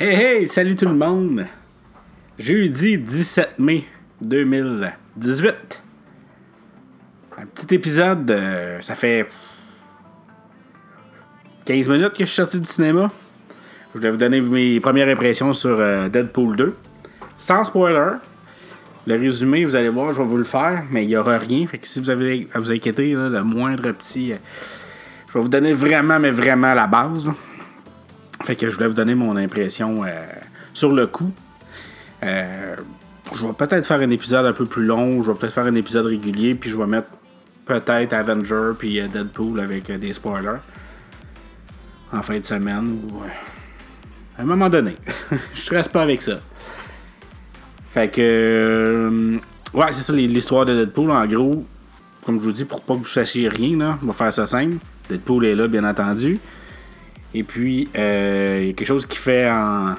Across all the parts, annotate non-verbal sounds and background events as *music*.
Hey hey, salut tout le monde! Jeudi 17 mai 2018. Un petit épisode, euh, ça fait 15 minutes que je suis sorti du cinéma. Je voulais vous donner mes premières impressions sur euh, Deadpool 2. Sans spoiler. Le résumé, vous allez voir, je vais vous le faire, mais il n'y aura rien. Fait que si vous avez à vous inquiéter, le moindre petit. euh, je vais vous donner vraiment, mais vraiment la base. Fait que je voulais vous donner mon impression euh, sur le coup. Euh, je vais peut-être faire un épisode un peu plus long, je vais peut-être faire un épisode régulier, puis je vais mettre peut-être Avenger puis euh, Deadpool avec des spoilers en fin de semaine ou à un moment donné. *laughs* je stresse pas avec ça. Fait que ouais, c'est ça l'histoire de Deadpool en gros. Comme je vous dis, pour pas que vous sachiez rien, on va faire ça simple. Deadpool est là, bien entendu. Et puis, euh, il y a quelque chose qui fait en,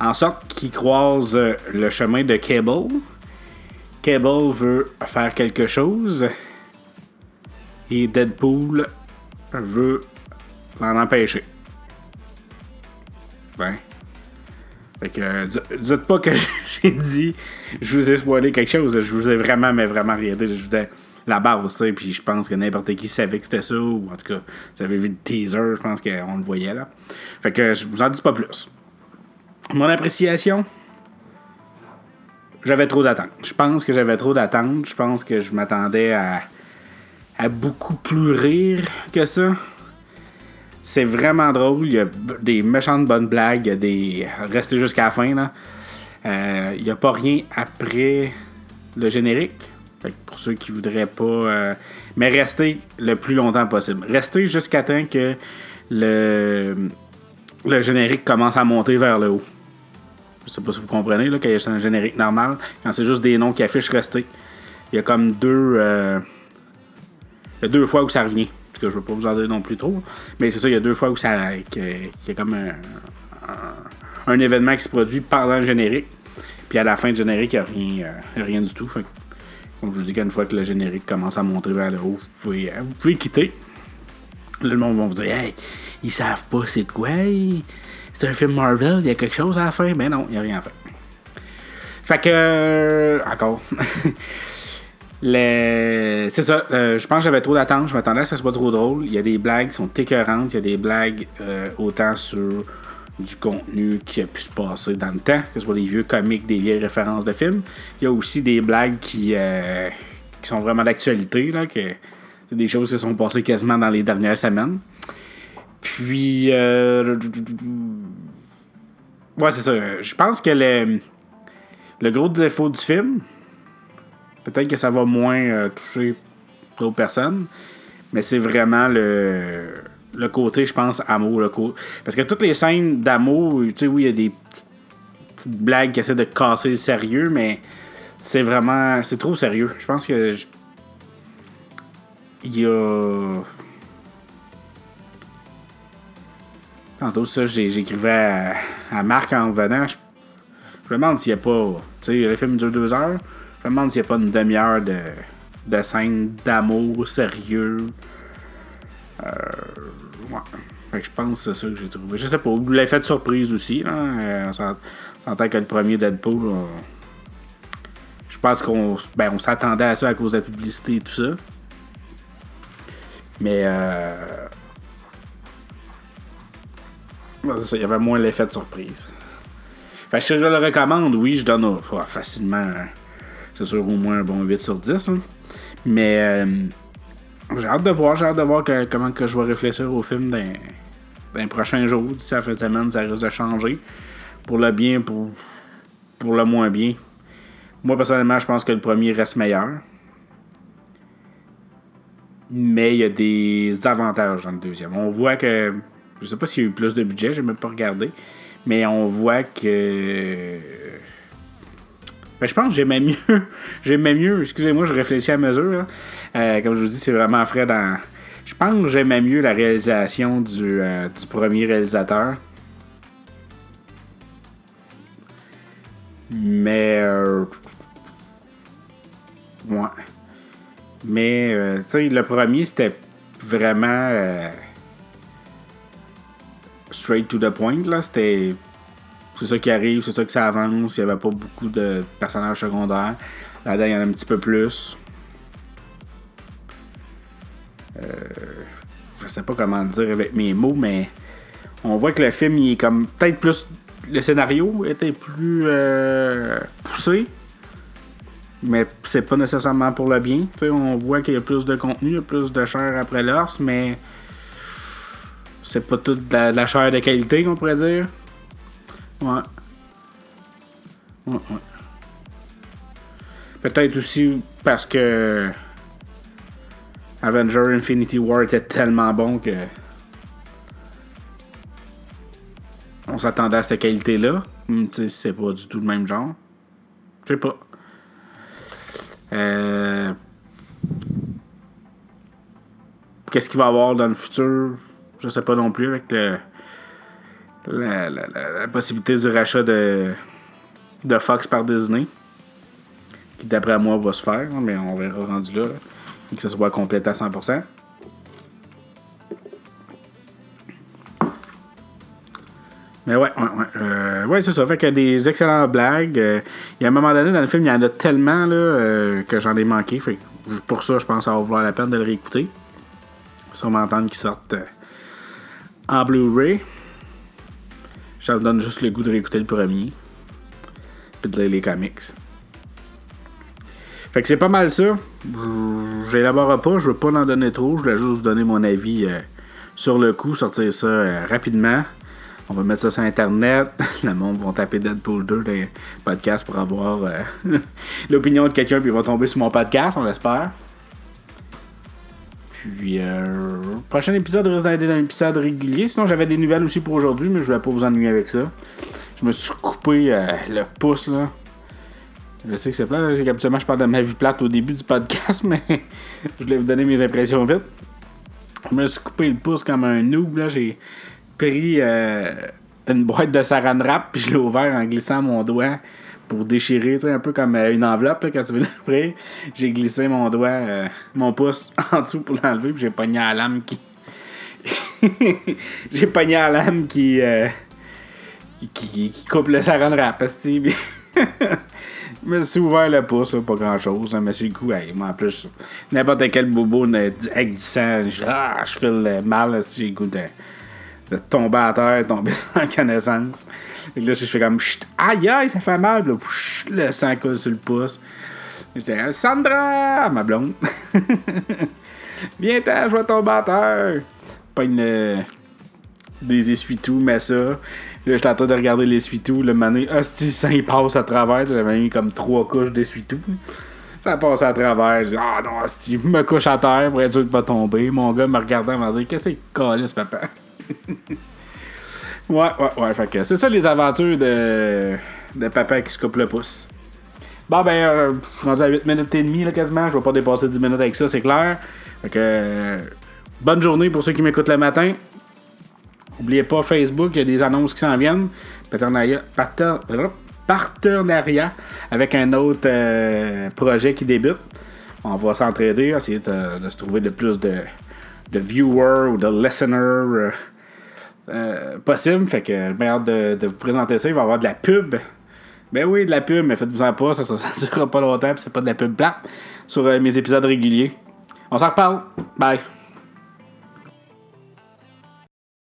en sorte qu'il croise euh, le chemin de Cable. Cable veut faire quelque chose. Et Deadpool veut l'en empêcher. Ben. Fait que, euh, di- dites pas que *laughs* j'ai dit, je vous ai spoilé quelque chose. Je vous ai vraiment, mais vraiment rien dit. Je vous ai la base, tu sais. Puis je pense que n'importe qui savait que c'était ça. Ou en tout cas, vous avez vu le teaser, je pense qu'on le voyait là. Fait que je vous en dis pas plus. Mon appréciation, j'avais trop d'attentes. Je pense que j'avais trop d'attentes. Je pense que je m'attendais à, beaucoup plus rire que ça. C'est vraiment drôle. Il y a des méchantes bonnes blagues. Il y a des. Restez jusqu'à la fin, là. Euh, il n'y a pas rien après le générique. Fait que pour ceux qui voudraient pas. euh, Mais restez le plus longtemps possible. Restez jusqu'à temps que le, le générique commence à monter vers le haut. Je sais pas si vous comprenez, là, quand a un générique normal, quand c'est juste des noms qui affichent rester. Il y a comme deux. euh, il y a deux fois où ça revient. Parce que je veux pas vous en dire non plus trop. Mais c'est ça, il y a deux fois où ça. qu'il y a comme un, un, événement qui se produit pendant le générique. Puis à la fin du générique, il n'y a, rien, euh, rien du tout. Comme je vous dis, qu'une fois que le générique commence à monter vers le haut, vous pouvez, euh, vous pouvez quitter. Le monde va vous dire Hey, ils savent pas c'est quoi. C'est un film Marvel, il y a quelque chose à fin. Ben non, il n'y a rien à faire. Fait que. euh, encore. *laughs* C'est ça, euh, je pense que j'avais trop d'attentes, je m'attendais à ce que ce soit trop drôle. Il y a des blagues qui sont écœurantes, il y a des blagues autant sur du contenu qui a pu se passer dans le temps, que ce soit des vieux comiques, des vieilles références de films. Il y a aussi des blagues qui, euh, qui sont vraiment d'actualité, là, que c'est des choses qui se sont passées quasiment dans les dernières semaines. Puis, euh, ouais, c'est ça. Je pense que le, le gros défaut du film, Peut-être que ça va moins euh, toucher d'autres personnes, mais c'est vraiment le, le côté, je pense, amour. Le co- Parce que toutes les scènes d'amour, tu sais, oui, il y a des petites, petites blagues qui essaient de casser le sérieux, mais c'est vraiment. C'est trop sérieux. Je pense que. Il y a. Tantôt, ça, j'écrivais à, Marc en venant. Je, je me demande s'il n'y a pas. Tu sais, le film dure deux heures. Je me demande s'il n'y a pas une demi-heure de, de scène d'amour sérieux. Euh, ouais. Fait que je pense que c'est ça que j'ai trouvé. Je sais pas. L'effet de surprise aussi. Hein? Euh, on s'entend que le premier Deadpool. je pense qu'on ben, s'attendait à ça à cause de la publicité et tout ça. Mais. Euh, ça, il y avait moins l'effet de surprise. Fait que je le recommande, oui, je donne facilement. euh, c'est sûr, au moins un bon 8 sur 10. hein. Mais euh, j'ai hâte de voir, j'ai hâte de voir comment que je vais réfléchir au film dans, dans les prochains jours. D'ici la fin de semaine, ça risque de changer. Pour le bien, pour, pour le moins bien. Moi, personnellement, je pense que le premier reste meilleur. Mais il y a des avantages dans le deuxième. On voit que. Je sais pas s'il y a eu plus de budget, j'ai même pas regardé. Mais on voit que. Ben, je pense que j'aimais mieux. *laughs* j'aimais mieux. Excusez-moi, je réfléchis à mesure. hein. Euh, comme je vous dis, c'est vraiment frais dans. Je pense que j'aimais mieux la réalisation du, euh, premier réalisateur. Mais. euh, ouais. Mais, euh, tu sais, le premier, c'était vraiment. straight to the point, là. C'était c'est ça qui arrive, c'est ça que ça avance. Il n'y avait pas beaucoup de personnages secondaires. Là-dedans, il y en a un petit peu plus. Euh, je sais pas comment le dire avec mes mots, mais on voit que le film, il est comme peut-être plus. Le scénario était plus euh, poussé, mais c'est pas nécessairement pour le bien. on voit qu'il y a plus de contenu, plus de chair après l'os, mais c'est pas toute de la, chair de qualité, qu'on pourrait dire. Ouais. Ouais, ouais. Peut-être aussi parce que Avenger Infinity War était tellement bon que on s'attendait à cette qualité-là. C'est pas du tout le même genre. Je sais pas. Euh, qu'est-ce qu'il va y avoir dans le futur? Je sais pas non plus avec le, la, possibilité du rachat de, de Fox par Disney. Qui d'après moi va se faire, mais on verra rendu là. Et que ça soit complété à 100%. Mais ouais, ouais, ouais. Euh, ouais, c'est ça. Fait a des excellentes blagues. Euh, il y a un moment donné dans le film, il y en a tellement là, euh, que j'en ai manqué. Fait pour ça, je pense que ça va valoir la peine de le réécouter. Sûrement entendre qu'il sorte en Blu-ray. Ça me donne juste le goût de réécouter le premier. Puis de lire les comics. Fait que c'est pas mal ça. J'élabore pas, je veux pas en donner trop. Je voulais juste vous donner mon avis sur le coup, sortir ça rapidement. On va mettre ça sur Internet. *laughs* Le monde va taper Deadpool 2 les podcasts pour avoir euh, *laughs* l'opinion de quelqu'un, puis il va tomber sur mon podcast, on l'espère. Puis, euh, prochain épisode risque d'être un épisode régulier. Sinon, j'avais des nouvelles aussi pour aujourd'hui, mais je vais pas vous ennuyer avec ça. Je me suis coupé euh, le pouce, là. Je sais que c'est plat. Habituellement, je parle de ma vie plate au début du podcast, *laughs* mais je voulais vous donner mes impressions vite. Je me suis coupé le pouce comme un noob, là. J'ai pris euh, une boîte de saran wrap, puis je l'ai ouvert en glissant mon doigt pour déchirer, un peu comme euh, une enveloppe quand tu veux *laughs* l'ouvrir. J'ai glissé mon doigt, euh, mon pouce *laughs* en dessous pour l'enlever, puis j'ai pogné à la lame qui. *laughs* j'ai pogné à la lame qui, qui, qui, coupe le saran wrap, mais c'est ouvert le pouce, pas grand chose, hein, mais c'est le coup, en plus, n'importe quel bobo avec du sang, je, ah, je file mal, j'ai le goût de de tomber à terre, tomber *laughs* sans connaissance. Et là, je fais comme, aïe aïe, ça fait mal. Le sang coule sur le pouce. J'étais, Sandra, ma blonde. *laughs* Viens-t'en, je vais tomber à terre. Pas une. des essuie-tout, mais ça. Là, j'étais en train de regarder l'essuie-tout. Le mané, hostie, ça il passe à travers. J'avais mis comme trois couches d'essuie-tout. Ça passe à travers. Je dis, ah non, hostie, me couche à terre pour être sûr pas tomber. Mon gars me regardait et m'a dit, qu'est-ce que c'est que papa? Ouais, ouais, ouais. Fait que c'est ça les aventures de, de papa qui se coupe le pouce. Bon, ben, euh, je suis rendu à 8 minutes et demie, là, quasiment. Je vais pas dépasser 10 minutes avec ça, c'est clair. Fait que, euh, bonne journée pour ceux qui m'écoutent le matin. N'oubliez pas Facebook, il y a des annonces qui s'en viennent. Partenariat, partenariat avec un autre euh, projet qui débute. On va s'entraider, essayer de, se trouver de plus de, de viewers ou de listeners euh, possible. Fait que j'ai hâte de, vous présenter ça. Il va y avoir de la pub. Ben oui, de la pub, mais faites-vous-en pas, ça, ne *laughs* durera pas longtemps, c'est pas de la pub plate sur euh, mes épisodes réguliers. On s'en reparle. Bye.